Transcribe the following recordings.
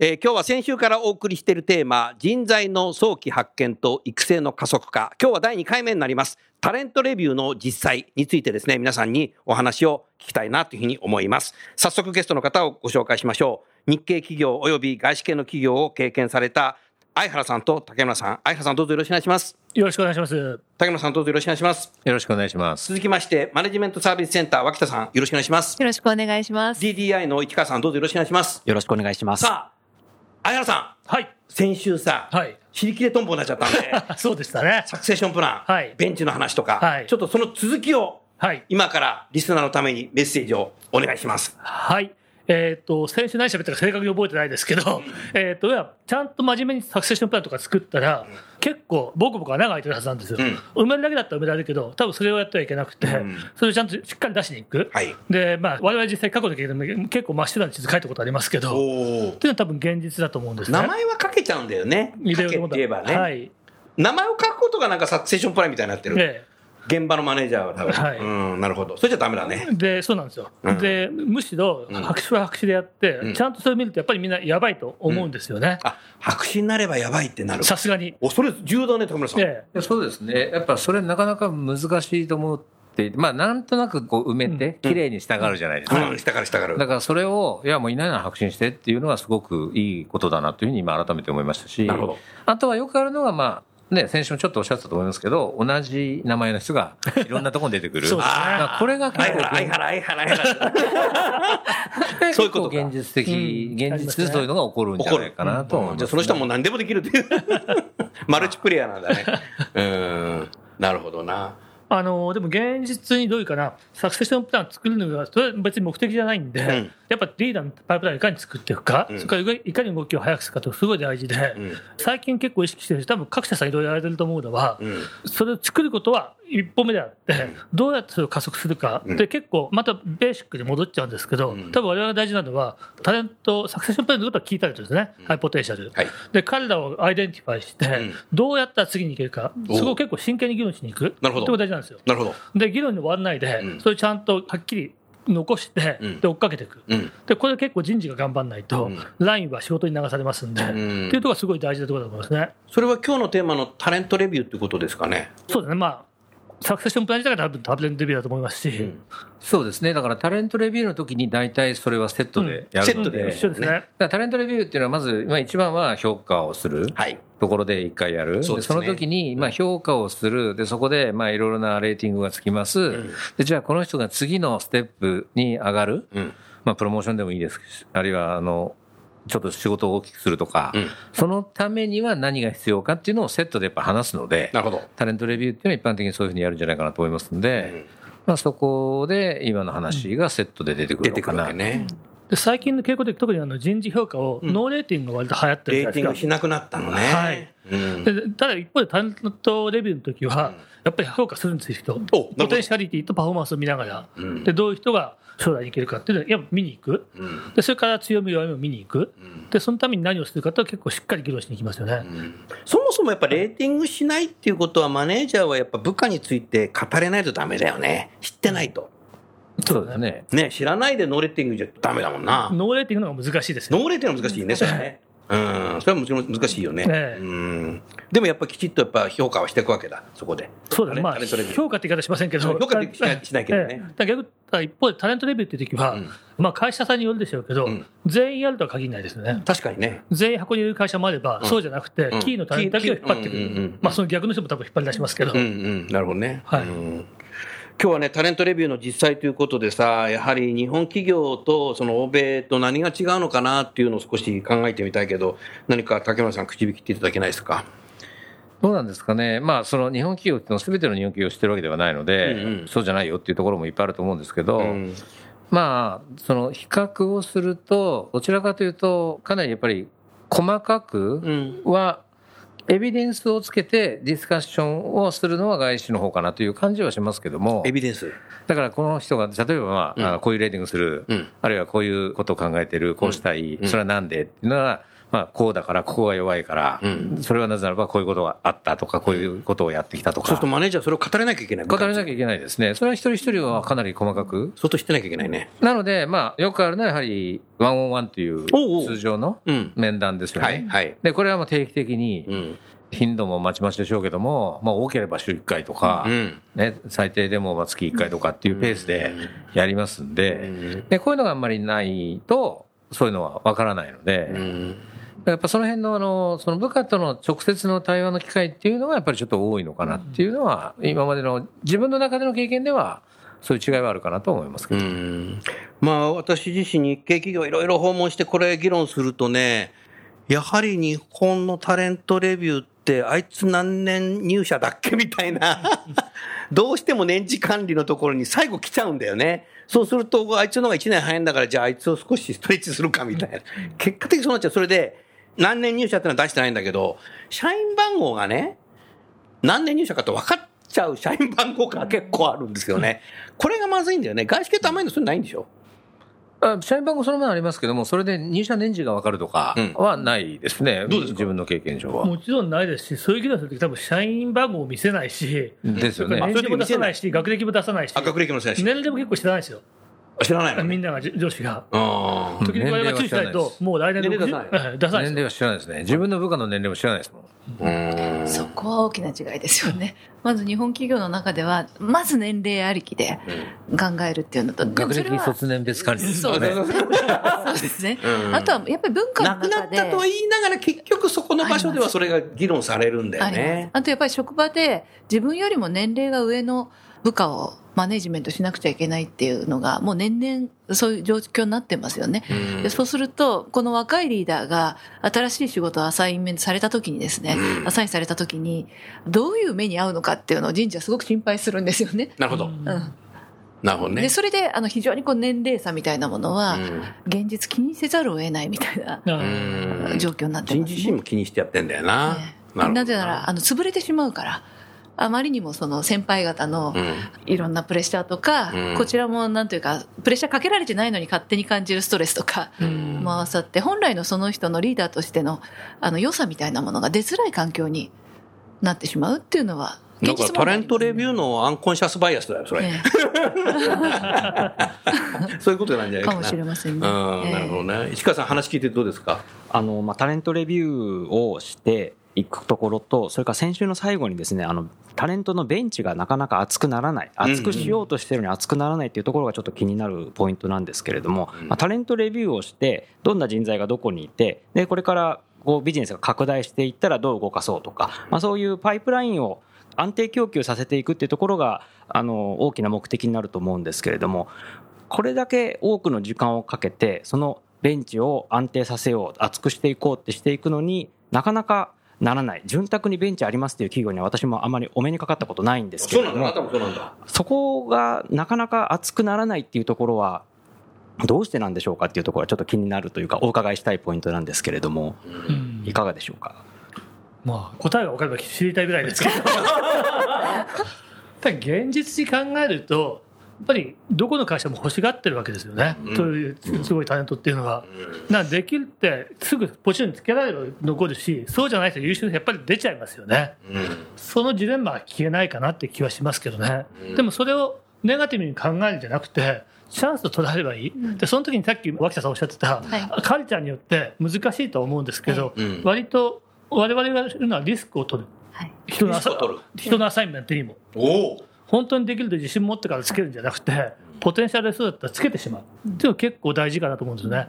えー今日は先週からお送りしているテーマ人材の早期発見と育成の加速化今日は第2回目になりますタレントレビューの実際についてですね皆さんにお話を聞きたいなというふうに思います早速ゲストの方をご紹介しましょう日系企業及び外資系の企業を経験された相原さんと竹村さん相原さんどうぞよろしくお願いしますよろしくお願いします。竹村さんどうぞよろしくお願いしますよろしくお願いします。続きましてマネジメントサービスセンター脇田さんよろしくお願いしますよろしくお願いします。DDI の市川さんどうぞよろしくお願いします。よろしくお願いします。さあ、相原さはい。ん、先週さ、はい。尻切れトンボになっちゃったんで、そうでしたね。サクセッションプラン、はいベンチの話とか、はいちょっとその続きを、はい。今からリスナーのためにメッセージをお願いします。はい。えっ、と、先週何喋ったか正確に覚えてないですけど、えっと、いやちゃんと真面目にサクセッションプランとか作ったら、結構、ボコボコ穴が開いてるはずなんですよ。埋めるだけだったら埋められるけど、多分それをやってはいけなくて、それをちゃんとしっかり出しに行く。はいで、まあ、我々実際過去の経験でも結構真っ白な地図書いたことありますけど、っていうおのは多分現実だと思うんですね。名前は書けちゃうんだよね。書けって言えばね、はい。名前を書くことがなんかサクセッションプランみたいになってる。え現場のマネージャーは多分。はいうん、なるほど。それじゃダメだねえ。で、そうなんですよ。うんで、むしろ、白紙は白紙でやって、うんちゃんとそれ見ると、やっぱりみんなやばいと思うんですよね。あ、白紙になればやばいってなる。さすがに。お、それ重要だね、高村さん。ええそうですね。やっぱそれなかなか難しいと思っていて、まあなんとなくこう埋めて、綺麗にしたがるじゃないですか。うん、下から下から。だからそれを、いやもういないなら白紙にしてっていうのはすごくいいことだなというふうに今改めて思いましたし、なるほどあとはよくあるのがまあ、ね、先週もちょっとおっしゃってたと思いますけど、同じ名前の人がいろんなところに出てくる。そうですねこれが結構相原、相原、相原。そういうこと現実的、うん現実でそういうのが起こるんじゃないかなと思います、じゃあその人はもう何でもできるっていう マルチプレイヤーなんだね。うん。なるほどな。あのでも現実にどういうかな、サクセッションプラン作るのが、それは別に目的じゃないんで、ん。やっぱリーダーのパイプラインをいかに作っていくか、それからいかに動きを速くするかとすごい大事で、ん。最近結構意識してるし、多分各社さんいろいろやられてると思うのは、ん。それを作ることは一歩目であって、どうやってそれを加速するか、で結構またベーシックに戻っちゃうんですけど、多分我々が大事なのは、タレント、 succession plan のことは聞いたりとですね、 high potential。はい。で、彼らを identify して、どうやったら次に行けるか、おそこを結構真剣に議論しに行く。なるほど。とても大事なんですよ。なるほど。で、議論に終わらないで、うん。それちゃんとはっきり残して、ん。で追っかけていく、うん。でこれ結構人事が頑張らないと、ラインは仕事に流されますんで、ん。っていうところがすごい大事なところだと思いますね。それは今日のテーマの talent review ってことですかね。そうですね、まあ、 succession plan 自体が多分 talent review だと思いますし、そうですね。だからタレントレビューの時に大体それはセットでやるので、うん一緒ですね。タレントレビューっていうのはまず、まあ、一番は評価をするはい。ところで一回やる、その時にまあ評価をする。でそこでまあいろいろなレーティングがつきます、でじゃあこの人が次のステップに上がる、うん。まあ、プロモーションでもいいです。しあるいはあのちょっと仕事を大きくするとか、うんそのためには何が必要かっていうのをセットでやっぱ話すのでなるほど。タレントレビューっていうのは一般的にそういうふうにやるんじゃないかなと思いますので、まあ、そこで今の話がセッとで出てくるるのかなね。で最近の傾向で特にあの人事評価をノーレーティングが割と流行ってるじレーティング。しなくなったのね。はいうん。でただ一方でタレントレビューの時は、やっぱり評価するんですよ、人。ポテンシャリティとパフォーマンスを見ながら、んでどういう人が将来にいけるかっていうのをやっぱ見に行く、んでそれから強み、弱みを見に行く、でそのために何をするかと結構しっかり議論しに行きますよね。そもそもやっぱレーティングしないっていうことはマネージャーはやっぱ部下について語れないとダメだよね。知ってないと。そうですね。ね、知らないで no rating じゃダメだもんな。 no rating の方が難しいですよ。 no rating は難しいね、それね。うん、それはもちろん難しいよね。ええ。うん。でもやっぱきちっとやっぱ評価はしていくわけだ、そこで。そうだね、まあ、評価って言い方しませんけど、評価ってしないしないけどね。え逆だ一方で talent review っていう時は、まあ、会社さんによるでしょうけど、ん。全員やるとは限らないですよね。確かにね。全員箱に入れる会社もあれば、そうじゃなくて、ん。キーのタレントだけを引っ張ってくる、まあ、その逆の人も多分引っ張り出しますけど、うんうん、なるほどね。はい。うん今日はね、タレントレビューの実際ということでさ、やはり日本企業とその欧米と何が違うのかなっていうのを少し考えてみたいけど、何か竹村さん、口引きっていただけないですか？どうなんですかね、まあ、その日本企業っていうのは、すべての日本企業をしてるわけではないので、うんうん。そうじゃないよっていうところもいっぱいあると思うんですけど、うん。まあ、その比較をすると、どちらかというと、かなりやっぱり細かくうん。は、エビデンスをつけてディスカッションをするのは外資の方かなという感じはしますけども、エビデンス。だからこの人が、例えば、まあうん。こういうレーティングする、うん。あるいはこういうことを考えてる、こうしたい、うん。それはなんでっていうのは、まあ、こうだから、ここが弱いから、うんそれはなぜならばこういうことがあったとか、こういうことをやってきたとかそうすると、マネージャーはそれを語れなきゃいけない。語らなきゃいけないですね。それは一人一人はかなり細かく。相当知ってなきゃいけないね。なので、まあ、よくあるのはやはり、ワンオンワンという通常のうん。面談ですよね。はい、はい。で、これはもう定期的に、うん。頻度もまちまちでしょうけども、まあ、多ければ週1回とか、うん。ね、最低でもまあ月1回とかっていうペースでやりますんで、で、こういうのがあんまりないと、そういうのはわからないので、うん。やっぱその辺のあの、その部下との直接の対話の機会っていうのがやっぱりちょっと多いのかなっていうのは、今までの自分の中での経験では、そういう違いはあるかなと思いますけうど。んまあ私自身日系企業いろいろ訪問してこれ議論するとね、やはり日本のタレントレビューってあいつ何年入社だっけみたいな、どうしても年次管理のところに最後来ちゃうんだよね。そうするとあいつの方が1年早いんだからじゃああいつを少しストレッチするかみたいな。結果的にそうなっちゃう。それで何年入社ってのは出してないんだけど、社員番号がね、何年入社かって分かっちゃう社員番号が結構あるんですよね。これがまずいんだよね。外資系と甘いのそれないんでしょ？あ社員番号そのままありますけども、それで入社年次がわかるとかうんはないですね。どうですか？自分の経験上は。もちろんないですし、そういう議論するとき、多分社員番号を見せないし、ですよね。年次も出さないし、学歴も出さないし、あ、学歴もそうやし。年齢も結構知らないですよ、知らないのみんなが上司が。時々我々が注意しないと、もう来年年齢出さ60ええ出さない年齢は知らないですね。自分の部下の年齢も知らないですもん。うん。そこは大きな違いですよね。まず日本企業の中では、まず年齢ありきで考えるっていうのと、学歴それは卒年別管理ですよね。そうですね。あとはやっぱり文化なくなの中で。ったとは言いながら結局そこの場所ではそれが議論されるんだよね。あとやっぱり職場で自分よりも年齢が上の部下をマネジメントしなくちゃいけないっていうのがもう年々そういう状況になってますよね。うんでそうすると、この若いリーダーが新しい仕事をアサインメントされた時にですね、アサインされた時に、どういう目に遭うのかっていうのを人事はすごく心配するんですよね。なるほど。うん。なるほどねで、。それで、あの、非常にこう年齢差みたいなものは、現実気にせざるを得ないみたいな状況になって人ます、ね。事心も気にしてやってんだよな。ねなぜなら、あの、潰れてしまうから。あまりにもその先輩方のうんいろんなプレッシャーとか、うんこちらもなんというか、プレッシャーかけられてないのに勝手に感じるストレスとか、ん回さって、本来のその人のリーダーとしての、あの、良さみたいなものが出づらい環境になってしまうっていうのは、だからタレントレビューのアンコンシャスバイアスだよ、それ。ねそういうことなんじゃないかな。かもしれませんね。うん、ええなるほどね。石川さん話聞いてどうですか？あの、まあ、タレントレビューをしていくところと、それから先週の最後にですね、あの、タレントのベンチがなかなか熱くならない、熱くしようとしてるのに熱くならないっていうところがちょっと気になるポイントなんですけれども、まあ、タレントレビューをして、どんな人材がどこにいて、で、これからこうビジネスが拡大していったらどう動かそうとか、まあ、そういうパイプラインを安定供給させていくっていうところが、あの、大きな目的になると思うんですけれども、これだけ多くの時間をかけて、そのベンチを安定させよう、厚くしていこうってしていくのになかなかならない。潤沢にベンチありますっていう企業には私もあまりお目にかかったことないんですけれどそうなんだ。そこがなかなか厚くならないっていうところは、どうしてなんでしょうかっていうところはちょっと気になるというか、お伺いしたいポイントなんですけれども、うんいかがでしょうか？まあ、答えが分かれば知りたいぐらいですけど ただ現実に考えるとやっぱりどこの会社も欲しがってるわけですよね、うん。そういうすごいタレントっていうのは。なできるってすぐポジションにつけられる残るしそうじゃない人優秀でやっぱり出ちゃいますよね。そのジレンマは消えないかなって気はしますけどね、でもそれをネガティブに考えるんじゃなくてチャンスと捉えればいい、でその時にさっき脇田さんおっしゃってた、はい。カルチャーによって難しいとは思うんですけど、うん。割と我々がするのはリスクを取る。はい。人のアサリスクを取る。人のアサインメントにも。おお。本当にできると自信持ってからつけるんじゃなくてポテンシャルでそうだったらつけてしまう。っていうのが結構大事かなと思うんですよね。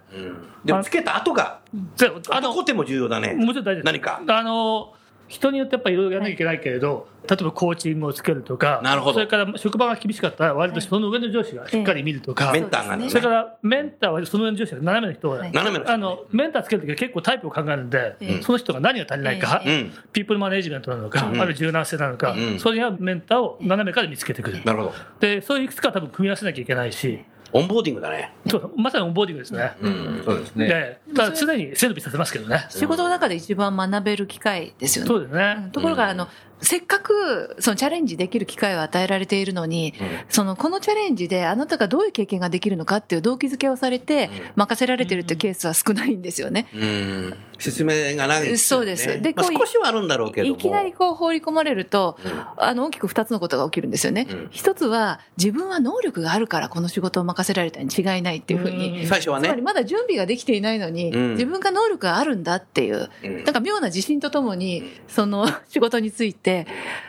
でもつけた後が、であの後コテも重要だね。もちろん大事です。何か。あの人によってやっぱりいろいろやらなきゃいけないけれど、例えばコーチングをつけるとか、なるほど。それから職場が厳しかったら、割とその上の上司がしっかり見るとか、メンターがね。それからメンターはその上の上司が斜めの人が、はい。斜めの人。あのメンターつけるときは結構タイプを考えるんで、ええ。その人が何が足りないか、えうんピープルマネジメントなのか、うん。あるいは柔軟性なのか、うん。それに合うメンターを斜めから見つけてくる。なるほど。で、そういういくつか多分組み合わせなきゃいけないし、 onboarding だねそうまさに onboarding ですね。うんそうですね。で、ただ常に背伸びさせますけどね。仕事の中で一番学べる機会ですよね。そうですね。うんところが、あの、せっかく、そのチャレンジできる機会を与えられているのに、その、このチャレンジであなたがどういう経験ができるのかっていう動機づけをされて、任せられてるっていうケースは少ないんですよね。うん。説明がない。ですよねそうです。でまあこうい少しはあるんだろうけども。いきなりこう放り込まれると、あの、大きく二つのことが起きるんですよね。うん。一つは、自分は能力があるからこの仕事を任せられたに違いないっていうふうに、最初はね。つまりまだ準備ができていないのに、うん。自分が能力があるんだっていう、うん。なんか妙な自信とともに、その 仕事について、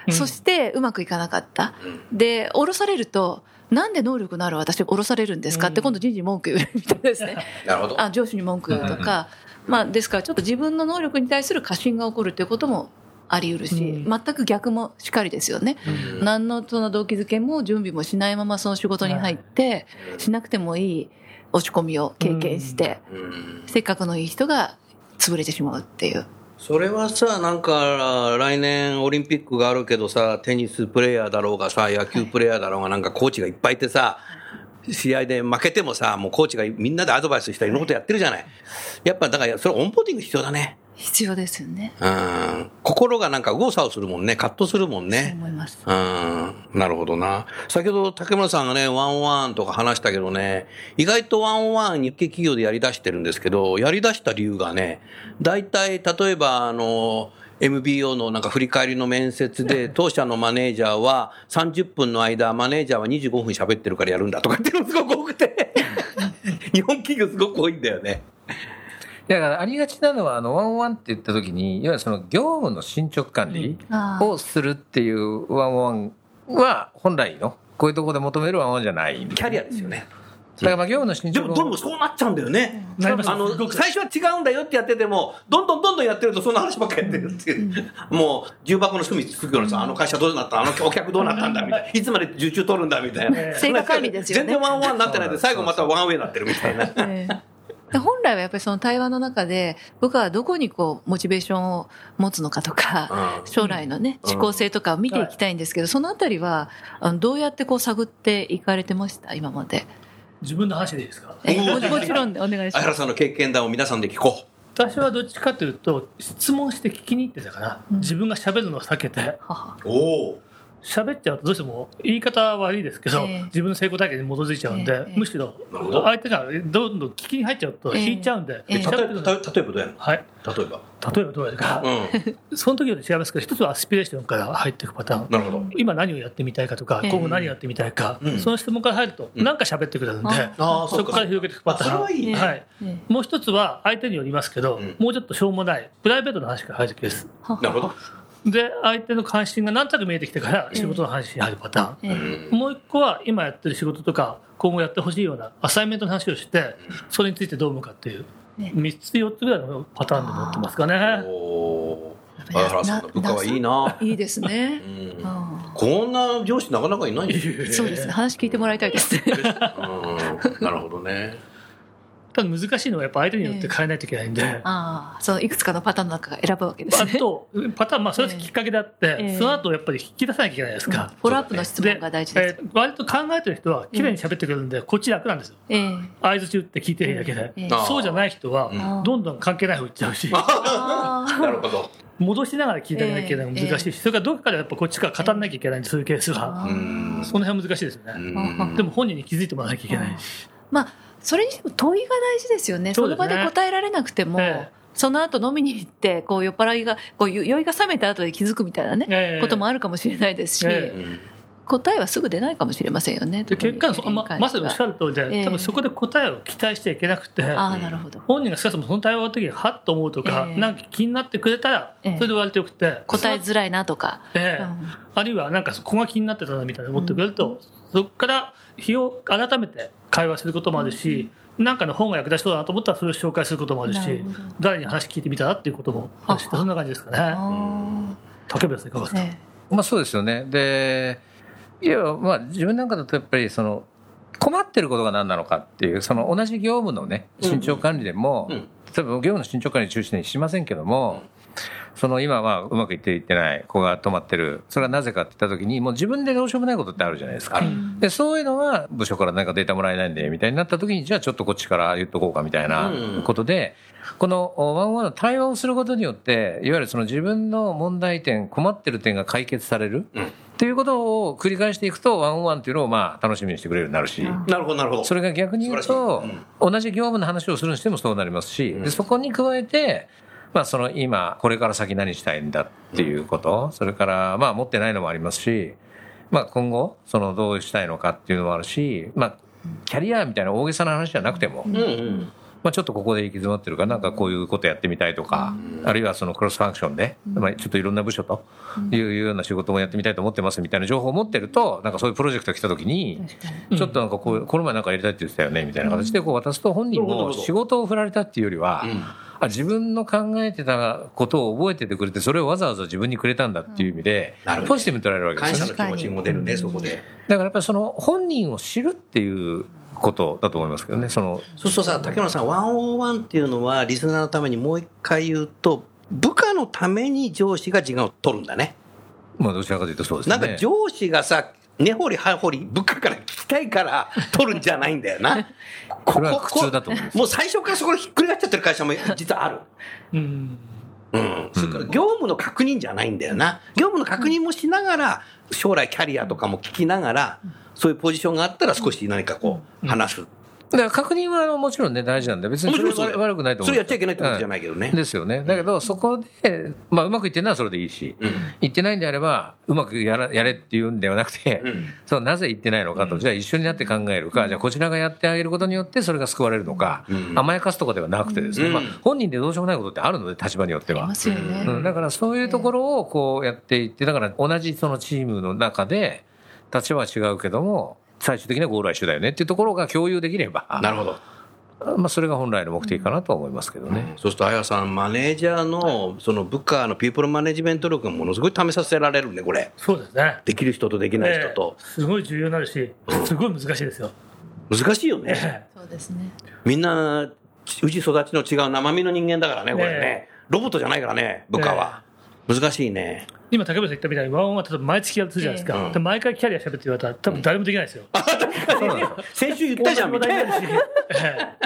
うん。そしてうまくいかなかった。で、降ろされると、なんで能力のある私が降ろされるんですかって今度人事に文句言うみたいですね。なるほど。あ上司に文句言うとか、まあ、ですからちょっと自分の能力に対する過信が起こるということもあり得るし、うん。全く逆もしかりですよね。何のその動機づけも準備もしないままその仕事に入って、しなくてもいい落ち込みを経験して、うん。せっかくのいい人が潰れてしまうっていう。それはさなんか来年オリンピックがあるけどさテニスプレーヤーだろうがさ野球プレーヤーだろうがなんかコーチがいっぱいいてさ試合で負けてもさもうコーチがみんなでアドバイスしたりいろんなことやってるじゃない。やっぱだからそれ onboarding 必要だね必要ですよね。うん心がなんか右往左往するもんね葛藤するもんそうね思います。うんなるほどな。先ほど竹村さんがね、 one on one とか話したけどね、意外と one on one 日系企業でやり出してるんですけど、やり出した理由がね、大体、例えば、あの、MBO のなんか振り返りの面接で、当社のマネージャーは30分の間、マネージャーは25分喋ってるからやるんだとかっていうのすごく多くて、日本企業すごく多いんだよね。だからありがちなのは、あの、 one on one って言った時に、いわゆるその業務の進捗管理をするっていう one on one は、本来の、こういうところで求める one on one じゃない。キャリアですよね。だからまあ業務の進でも、どんどんそうなっちゃうんだよね。あの、最初は違うんだよってやってても、どんどんどんどんやってるとそんな話ばっかりやってるっていう。もう、重箱の隅つくようなさ、あの会社どうなった？あのお客どうなったんだ？みたいな。いつまで受注取るんだ？みたいな。成果管理ですよね全然 one on one になってないで、最後また one way になってるみたいな。ええで本来はやっぱりその対話の中で僕はどこにこうモチベーションを持つのかとか、うん。将来のねうん。思考性とかを見ていきたいんですけど、そのあたりはどうやってこう探っていかれてました？今まで。自分の話でいいですか？えももちろんでお願いします。相原さんの経験談を皆さんで聞こ私はどっちかというと、質問して聞きに行ってたから、自分が喋るのを避けて、お。喋っちゃうとどうしても言い方は悪いですけど、ええ自分の成功体験に基づいちゃうんで、ええむしろなるほど相手がどんどん聞きに入っちゃうとええ引いちゃうんで、ええ例えば、どうやるのはい。例えば。例えばどうやるか、うその時は違いますけど、一つはアスピレーションから入っていくパターンん。。なるほど。今何をやってみたいかとか、ええ今後何をやってみたいか、うんその質問から入ると、なんか喋ってくれるんで、あああ、そこから広げていくパターン。はいいねはい。えもう一つは相手によりますけど、うんもうちょっとしょうもない、プライベートの話から入るケース。なるほど。で、相手の関心が何となく見えてきてから仕事の話に入るパターン。ええうんもう一個は今やってる仕事とか今後やってほしいようなアサイメントの話をしてそれについてどう思うかっていうね3つ4つぐらいのパターンで持ってますかね。おお。相原さんの部下はいいな。いいですねこんな上司なかなかいないそうですね。話聞いてもらいたいですなるほどね。ただ難しいのはやっぱ相手によって変えないといけないんで。ああ、そのいくつかのパターンの中から選ぶわけですね。あとパターンまあそれはきっかけであって、ええその後やっぱり引き出さなきゃいけないですか。フォローアップの質問が大事です。えー割と考えてる人は綺麗に喋ってくれるんで、こっち楽なんですよ。ええ合図中って聞いてるだけで。ええあそうじゃない人はうんどんどん関係ない方行っちゃうし。あなるほど。戻しながら聞いてあげなきゃいけないのが難しいし、それからどっかからやっぱこっちから語らなきゃいけないんで、そういうケースは。あうんその辺は難しいですよね。うんでも本人に気づいてもらわなきゃいけないし。まあ、それにしても問いが大事ですよね。そね。の場で答えられなくても、ええ。その後飲みに行って、こう酔っ払いが、こう酔いが冷めた後で気づくみたいなね、ええ。こともあるかもしれないですし、えうん答えはすぐ出ないかもしれませんよね。で結果そままさにおっしゃる。る通りで、ええ。多分そこで答えを期待しちゃいけなくて、ああ、なるほど。本人が少なくともその対話の時にはっと思うとか、ええ。なんか気になってくれたら、ええ。それで終わりてよくて、答えづらいなとか。ええ。うん。あるいはなんかそこが気になってたなみたいな思ってくれると、そこから日を改めて会話することもあるし、なんかの本が役立ちそうだなと思ったらそれを紹介することもあるし誰に話聞いてみたらっていうこともあるしそんな感じですかね。竹部さんいかがですか、えまあそうですよね。で、いや、まあ自分なんかだとやっぱりその、困ってることが何なのかっていう、その同じ業務のね、慎重管理でも、うん。例えば業務の慎重管理中心にしませんけども、その今はうまくいっていってない子が止まってる。それはなぜかって言った時に、もう自分でどうしようもないことってあるじゃないですか。で、そういうのは部署から何かデータもらえないんで、みたいになった時に、じゃあちょっとこっちから言っとこうかみたいなことで、このワンワンの対話をすることによって、いわゆるその自分の問題点、困ってる点が解決される。っていうことを繰り返していくと、ワンワンっていうのをまあ楽しみにしてくれるようになるし、なるほどなるほど。それが逆に言うと、同じ業務の話をするにしてもそうなりますし、でそこに加えて、まあその今、これから先何したいんだっていうこと、それからまあ持ってないのもありますし、まあ今後、そのどうしたいのかっていうのもあるし、まあキャリアみたいな大げさな話じゃなくても、うんうん。まあ、ちょっとここで行き詰まってるから、なんかこういうことやってみたいとか、あるいはそのクロスファンクションで、まあ、ちょっといろんな部署というような仕事もやってみたいと思ってますみたいな情報を持ってると、なんかそういうプロジェクトが来た時に、ちょっとなんかこう、この前なんかやりたいって言ってたよね、みたいな形でこう渡すと本人も仕事を振られたっていうよりは、あ自分の考えてたことを覚えててくれて、それをわざわざ自分にくれたんだっていう意味でなるほ、どポジティブに捉えるわけですよね。感謝の気持ちも出るねそこで。だからやっぱりその本人を知るっていうことだと思いますけどね、その、そうするとさ竹村さん101っていうのはリスナーのためにもう一回言うと部下のために上司が時間を取るんだね。まあどちらかというとそうですね。なんか上司がさ根掘り葉掘り部下から聞きたいから取るんじゃないんだよな。こそれは苦痛だと思います。もう最初からそこでひっくり返っちゃってる会社も実はある。うん。うん、それから業務の確認じゃないんだよな、業務の確認もしながら、将来キャリアとかも聞きながら、そういうポジションがあったら、少し何かこう、話す。だから確認はあのもちろんね大事なんで別にそれは悪くないと思う。それやっちゃいけないってことじゃないけどね。はですよね。だけどそこで、まあ、うまくいってるのはそれでいいし、いってないんであればうまくやらやれっていうんではなくて、そうなぜいってないのかと、じゃあ一緒になって考えるか、じゃあこちらがやってあげることによってそれが救われるのか、甘やかすとかではなくてですね、まあ、本人でどうしようもないことってあるので立場によっては。えいま。すよね。うん、だからそういうところをこうやっていって、だから同じそのチームの中で、立場は違うけども、最終的にはゴールは一緒だよねっていうところが共有できれば、なるほど。まあそれが本来の目的かなとは思いますけどね。そうすると、あやさん、マネージャーの、その部下のピープルマネジメント力がものすごい試させられるね、これ。そうですね。できる人とできない人とえ。えすごい重要になるし、すごい難しいですよ。難しいよえね。えそうですね。みんな、うち育ちの違う生身の人間だからね、これねね。ロボットじゃないからね、部下は。難しいね。今、竹村さん言ったみたいに、ワンオンは例えば毎月やるじゃないですか。ええで毎回キャリア喋って言われたら、多分誰もできないですよ。先週言ったじゃん、みたいな。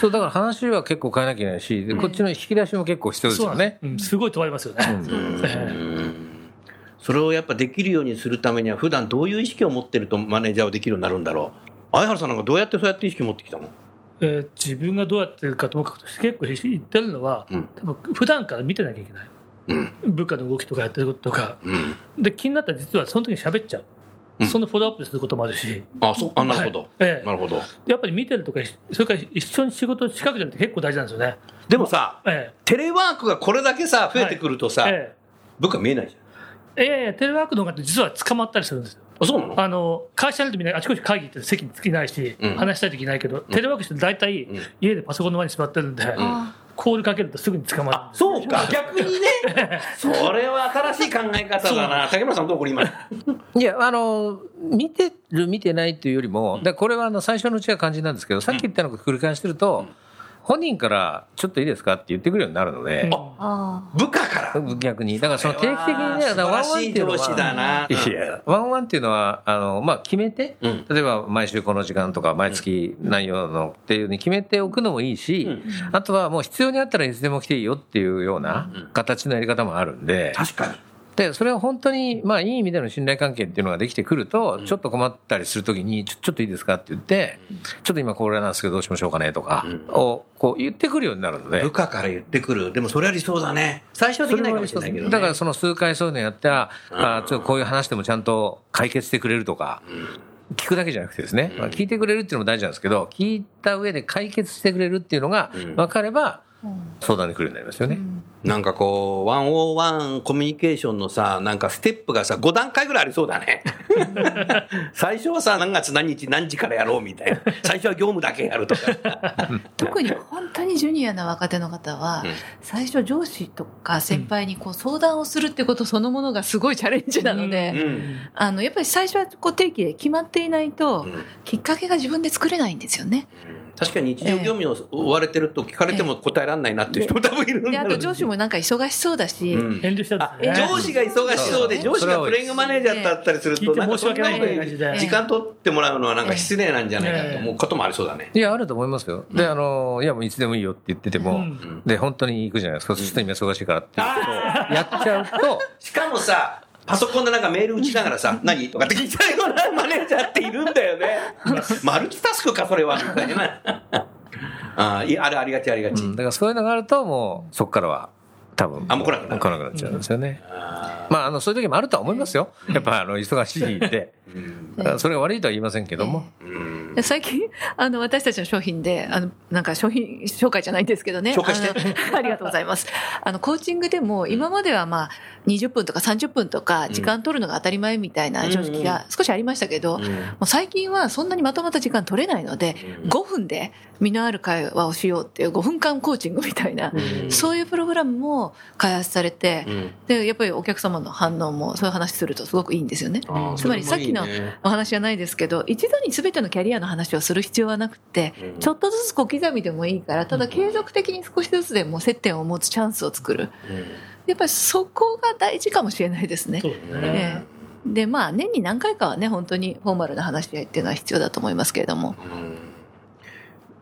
そう、だから話は結構変えなきゃいけないし、でこっちの引き出しも結構必要えですよね。うんすごい問われますよね。えそれをやっぱできるようにするためには、普段どういう意識を持ってるとマネージャーをできるようになるんだろう？相原さんなんかどうやってそうやって意識を持ってきたの？えええ自分がどうやってるかともかくとして結構言ってるのは、うん多分普段から見てなきゃいけない。部下の動きとかやってることとか。うん。で、気になったら実はその時に喋っちゃう。そのフォローアップすることもあるし。あ、そう、あ、なるほど。はいええなるほど。やっぱり見てるとか、それから一緒に仕事近くじゃなくて結構大事なんですよね。でもさ、えテレワークがこれだけさ、増えてくるとさ、え部下見えないじえええテレワークの方が実は捕まったりするんですよ。ゃん。あ、そうなの？あの会社にいるとみんなあちこち会議って席につきないし、うん話したいといけないけど、テレワークして大体ん家でパソコンの前に座ってるんで、コールかけるとすぐに捕まるそうか、逆にね。それは新しい考え方だな。竹村さんどうこれ今？いや、あの、見てる、見てないっていうよりも、でこれはあの最初のうちは感じなんですけど、さっき言ったのを繰り返してると、本人からちょっといいですかって言ってくるようになるので、あ部下から。逆に。だからその定期的にね、素晴らしい上司だな。いや、ワンワンっていうのは、あの、まあ、決めて、うん例えば毎週この時間とか、毎月何曜のっていうふうに決めておくのもいいし、あとはもう必要にあったらいつでも来ていいよっていうような形のやり方もあるんで、確かに。で、それは本当に、まあ、いい意味での信頼関係っていうのができてくると、ちょっと困ったりするときに、ちょ、ちょっといいですかって言って、ちょっと今これなんですけどどうしましょうかねとか、を、こう言ってくるようになるので。部。下から言ってくる。でもそれは理想だね。最初はできないかもしれないけどね。だからその数回そういうのやったら、あちょっとこういう話でもちゃんと解決してくれるとか、聞くだけじゃなくてですね、まあ聞いてくれるっていうのも大事なんですけど、聞いた上で解決してくれるっていうのが分かれば、相談に来るようになりますよね。なんかこう、101コミュニケーションのさ、なんかステップがさ、5段階ぐらいありそうだね。最初はさ、何月何日何時からやろうみたいな。最初は業務だけやるとか。特に本当にジュニアな若手の方は、うん最初上司とか先輩にこう相談をするってことそのものがすごいチャレンジなので、うん。あのやっぱり最初はこう定期で決まっていないと、うんきっかけが自分で作れないんですよね。確かに日常業務を追われてると聞かれても答えられないなっていう人も多分いるんだであろうと上司もなんか忙しそうだし、うん。遠慮したんあですね。上司が忙しそうで、上司がプレイングマネージャーだったりすると、申し訳ない。時間取ってもらうのはなんか失礼なんじゃないかとええ思うこともありそうだね。いや、あると思いますよ。で、あの、いや、もういつでもいいよって言ってても、うん。で、本当に行くじゃないですか。そしたら今忙しいからって。やっちゃうと、しかもさ、パソコンでなんかメール打ちながらさ、何とかって聞いちゃうようなマネージャーっているんだよね。マルチタスクか、それは、みたいな。ああ、あれありがちありがち。うん。だからそういうのがあると、もう、そこからは、多分。あもう来なくなる来なくなっちゃうんですよね。あまあ、あの、そういう時もあるとは思いますよ。やっぱ、あの、忙しいんで。それが悪いとは言いませんけども。最近？あの私たちの商品であのなんか商品紹介じゃないんですけどね紹介して ありがとうございますあのコーチングでも今まではまあ20分とか30分とか時間取るのが当たり前みたいな常識が少しありましたけど、もう最近はそんなにまとまった時間取れないので、5分で身のある会話をしようっていう5分間コーチングみたいな、そういうプログラムも開発されて、うん。でやっぱりお客様の反応もそういう話するとすごくいいんですよね。つまりさっきのお話じゃないですけど一度に全てのキャリアの話をする必要はなくて、うん。ちょっとずつ小刻みでもいいからただ継続的に少しずつでも接点を持つチャンスを作るやっぱりそこが大事かもしれないですね。そうですね。ええでまあ年に何回かはね本当にフォーマルな話し合いっていうのは必要だと思いますけれども、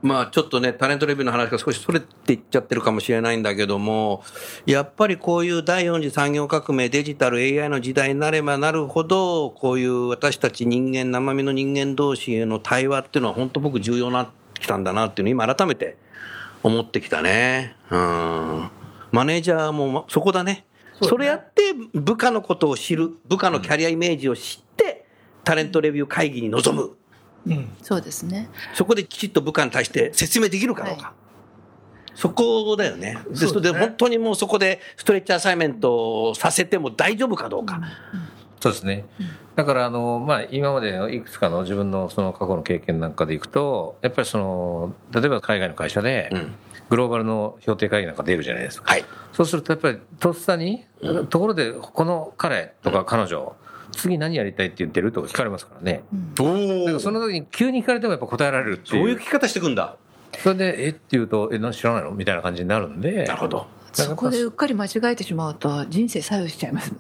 まあちょっとね、タレントレビューの話が少しそれていっちゃってるかもしれないんだけども、やっぱりこういう第4次産業革命、デジタル AI の時代になればなるほど、こういう私たち人間、生身の人間同士への対話っていうのは本当僕重要になってきたんだなっていうのを今改めて思ってきたね。うん。マネージャーもそこだね。それやって部下のことを知る、部下のキャリアイメージを知って、タレントレビュー会議に臨む。うん。そうですねそこできちっと部下に対して説明できるかどうか。はそこだよね。で、で本当にもうそこでストレッチアサイメントをさせても大丈夫かどうか。そうですね。だから、あの、まあ、今までのいくつかの自分のその過去の経験なんかでいくと、やっぱりその、例えば海外の会社でうん、グローバルの評定会議なんか出るじゃないですか。はい。そうするとやっぱりとっさに、ところでこの彼とか彼女、次何やりたいって言ってるとか聞かれますからね。おだからその時に急に聞かれてもやっぱ答えられるっていうう。そういう聞き方していくんだ？それで、えって言うと、え、何知らないの？みたいな感じになるんで。なるほど。そこでうっかり間違えてしまうと人生左右しちゃいます。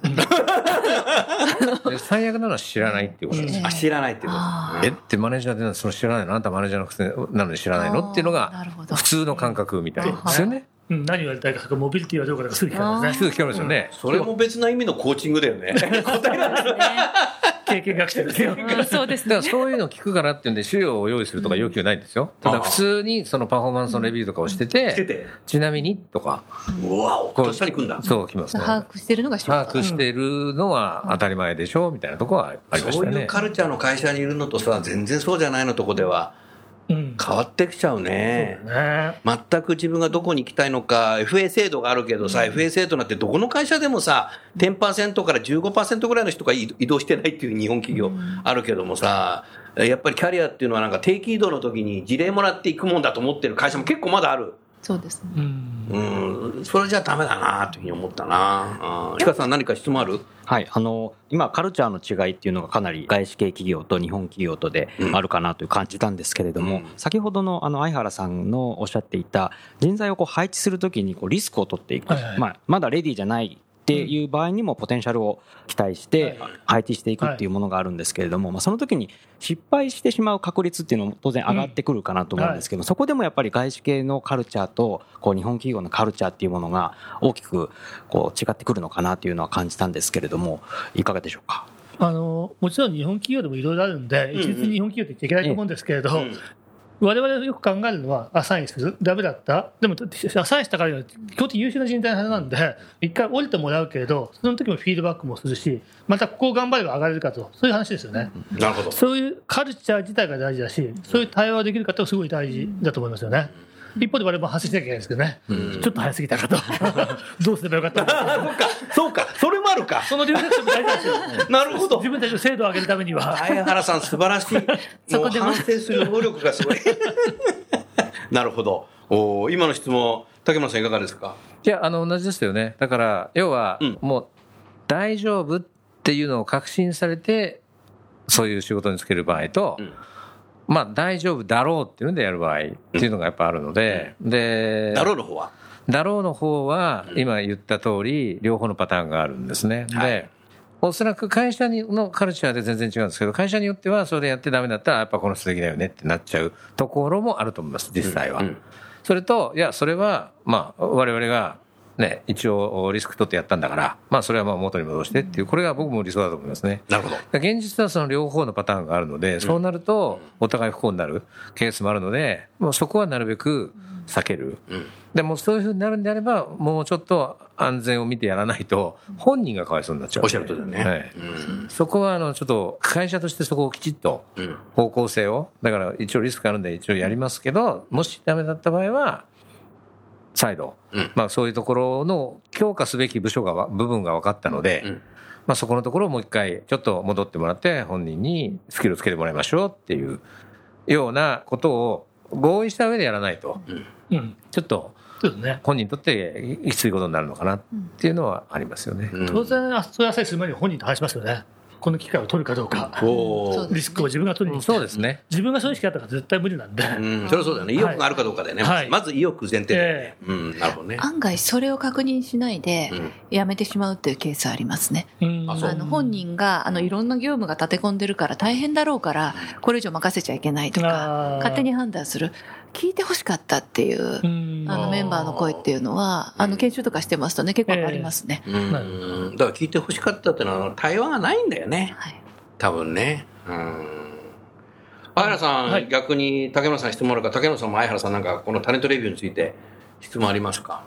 で最悪なのは知らないっていうことです。ええあ、知らないっていうこと。あえってマネージャーでその知らないのあんたマネージャーのくせなのに知らないのっていうのが普通の感覚みたいですよね。うん、何をやりたいかとか、モビリティはどうかとかすぐ聞かれますね。すぐ聞かれますよね。それも別な意味のコーチングだよね。経験学習ですよ。うんそうですねだから。そういうの聞くからっていうんで資料を用意するとか要求ないんですよ。ただ普通にそのパフォーマンスのレビューとかをしてて、してて。ちなみにとか、うわお、ことっさに来んだ。そう来ますね。把握してるのが把握してるのは当たり前でしょみたいなところはありましたね。そういうカルチャーの会社にいるのとさ、全然そうじゃないのとこではうん。変わってきちゃうね。ね。全く自分がどこに行きたいのか、FA 制度があるけどさ、FA 制度なんてどこの会社でもさ、10%から15%ぐらいの人が移移動してないっていう日本企業あるけどもさ、やっぱりキャリアっていうのはなんか定期移動の時に事例もらっていくもんだと思ってる会社も結構まだある。そうですね。うん。うん、それじゃダメだなというふうに思ったな。うん。ちかさん何か質問ある？はい、あの今、カルチャーの違いっていうのがかなり外資系企業と日本企業とであるかなという感じたんですけれども、うん先ほどのあの相原さんのおっしゃっていた、人材をこう配置するときにこうリスクを取っていく、はいはいまあ、まだレディーじゃないっていう場合にもポテンシャルを期待して配置していくっていうものがあるんですけれども、まあ、その時に失敗してしまう確率っていうのも当然上がってくるかなと思うんですけども、そこでもやっぱり外資系のカルチャーとこう日本企業のカルチャーっていうものが大きくこう違ってくるのかなというのは感じたんですけれどもいかがでしょうか？あの、もちろん日本企業でもいろいろあるんで、うん。一律に日本企業って言っちゃいけないと思うんですけれど、うん我々よく考えるのは、アサインする、ダメだった、でも、アサインしたからには、基本的に優秀な人材のはずなんで、一回降りてもらうけれど、その時もフィードバックもするし、またここを頑張れば上がれるかと、そういう話ですよね。なるほど。そういうカルチャー自体が大事だし、そういう対話ができる方はすごい大事だと思いますよね。一方で我々も反省しなきゃいけないんですけどね、ちょっと早すぎたかと。どうすればよかったのか。そうか。そうか。それもあるか。そのリフレクションも大事ですよ。なるほど。自分たちの精度を上げるためには。相原さん素晴らしい。そこでももう反省する能力がすごい。なるほど。おー今の質問竹村さんいかがですか？いやあの同じですよね。だから要はうん。もう大丈夫っていうのを確信されてそういう仕事につける場合と、うんまあ大丈夫だろうっていうのでやる場合っていうのがやっぱあるので、でだろうの方は？だろうの方は今言った通り両方のパターンがあるんですね。はい。でおそらく会社にのカルチャーで全然違うんですけど会社によってはそれやってダメだったらやっぱこの人的だよねってなっちゃうところもあると思います実際は。うんうん。それといやそれはまあ我々がね一応リスク取ってやったんだからまあそれはまあ元に戻してっていうこれが僕も理想だと思いますね。なるほど。現実はその両方のパターンがあるので、そうなるとお互い不幸になるケースもあるので、もうそこはなるべく避ける。うん。でもそういうふうになるんであれば、もうちょっと安全を見てやらないと、本人がかわいそうになっちゃう。おっしゃる通りだね。はい。うん。そこはあのちょっと会社としてそこをきちっとうん。方向性を、だから一応リスクあるんで一応やりますけど、もしダメだった場合は、再度、うん。まあそういうところの強化すべき部署がわ、部分が分かったので、うん。まあそこのところをもう一回ちょっと戻ってもらって本人にスキルをつけてもらいましょうっていうようなことを合意した上でやらないと、うん。ちょっとそうですね。本人にとってきついことになるのかなっていうのはありますよね。うん。当然あそれはさえする前に本人と話しますよねこの機会を取るかどうか。リスクを自分が取りにそうですね。自分がそういう意識だったら絶対無理なんで、うん、それはそうだよね。意欲があるかどうかだよね、はい。まず意欲前提だよね、うんなるほどね。案外それを確認しないでうん。やめてしまうっていうケースありますね。うん。あの本人があのいろんな業務が立て込んでるから大変だろうからこれ以上任せちゃいけないとあかー。勝手に判断する聞いてほしかったっていううん。あのメンバーの声っていうのはあの研修とかしてますとね結構ありますね。うん。だから聞いてほしかったっていうのは対話がないんだよね。はい。多分ね。うん。相原さん、はい。逆に竹村さん質問あるか竹村さんも相原さんなんかこのタレントレビューについて質問ありますか？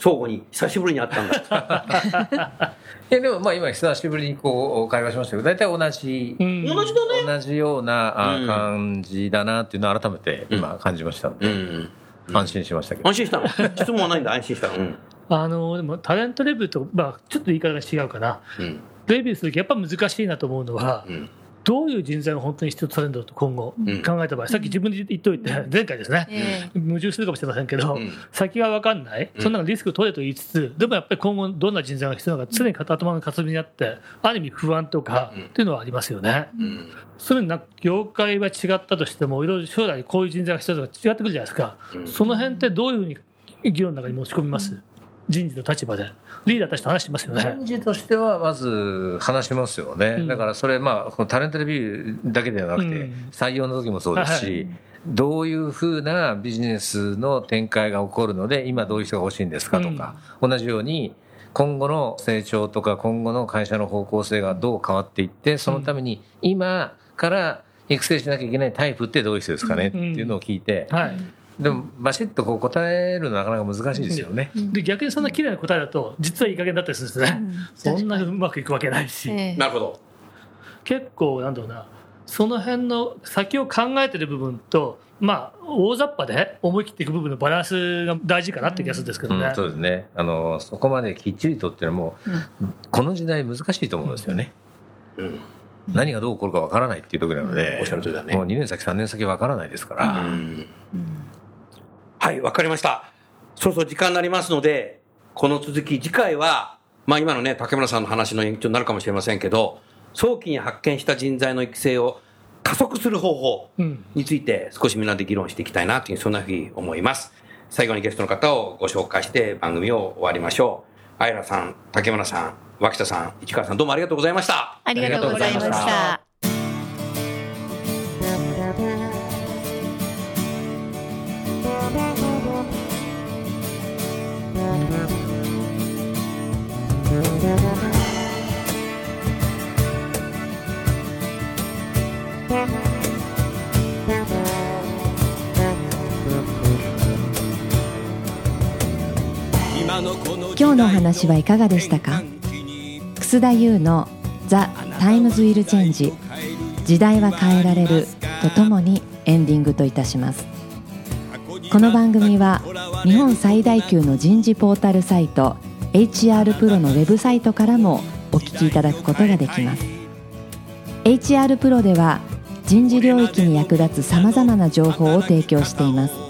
相互に久しぶりに会ったんだ。いやでもまあ今久しぶりにこう会話しましたけど大体同じ、うん。同じだね。同じようなあうん。感じだなっていうのを改めて今感じましたので、うん。安心しましたけど。安心したの。質問はないんだ安心したの。うん。あのでもタレントレビューと、まあ、ちょっと言い方が違うかな。うん。レビューするときやっぱ難しいなと思うのは、うんどういう人材が本当に必要とされるんだろうと今後ん。考えた場合、さっき自分で言っといて前回ですね、え矛盾するかもしれませんけど、うん。先が分かんない、そんなのリスクを取れと言いつつ、でもやっぱり今後、どんな人材が必要なのか、常に頭の片隅にあって、ある意味不安とかうん。っていうのはありますよね。うん。それにな業界は違ったとしても、いろいろ将来こういう人材が必要とか違ってくるじゃないですか、うん。その辺ってどういうふうに議論の中に持ち込みます、人事の立場で、リーダーたちと話してますよね。人事としてはまず話しますよね、うん。だからそれまあこのタレントレビューだけではなくて、うん。採用の時もそうですし、はいどういうふうなビジネスの展開が起こるので今どういう人が欲しいんですかとか、同じように今後の成長とか今後の会社の方向性がどう変わっていってそのために今から育成しなきゃいけないタイプってどういう人ですかねっていうのを聞いて、はいでもバシッとこう答えるのはなかなか難しいですよね。で逆にそんな綺麗な答えだと、実はいい加減だったりするんですね、うん。そんなうまくいくわけないし。ええ。なるほど。結構なんだろうな。その辺の先を考えてる部分とまあ大雑把で思い切っていく部分のバランスが大事かなって気がするんですけどね。うん、そうですね。あのそこまできっちりとっていうのはもう、この時代難しいと思うんですよね、うん。何がどう起こるかわからないっていう時なので、おっしゃる通りだね。もう2年先3年先わからないですから、うんはい、わかりました。そろそろ時間になりますので、この続き、次回は、まあ今のね、竹村さんの話の延長になるかもしれませんけど、早期に発見した人材の育成を加速する方法について少しみんなで議論していきたいなという、そんなふうに思います。最後にゲストの方をご紹介して番組を終わりましょう。あいらさん、竹村さん、脇田さん、市川さん、どうもありがとうございました。ありがとうございました。今日のお話はいかがでしたか？楠田優の「 The Times Will Change 時代は変えられる」とともにエンディングといたします。この番組は日本最大級の人事ポータルサイト HR プロのウェブサイトからもお聞きいただくことができます。HR プロでは人事領域に役立つさまざまな情報を提供しています。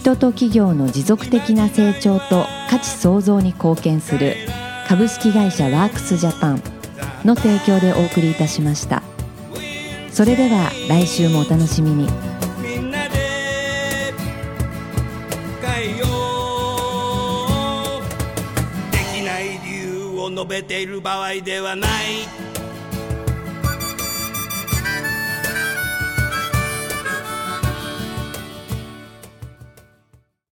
人と企業の持続的な成長と価値創造に貢献する株式会社ワークスジャパンの提供でお送りいたしました。それでは来週もお楽しみに。みんなで変えよう。できない理由を述べている場合ではない。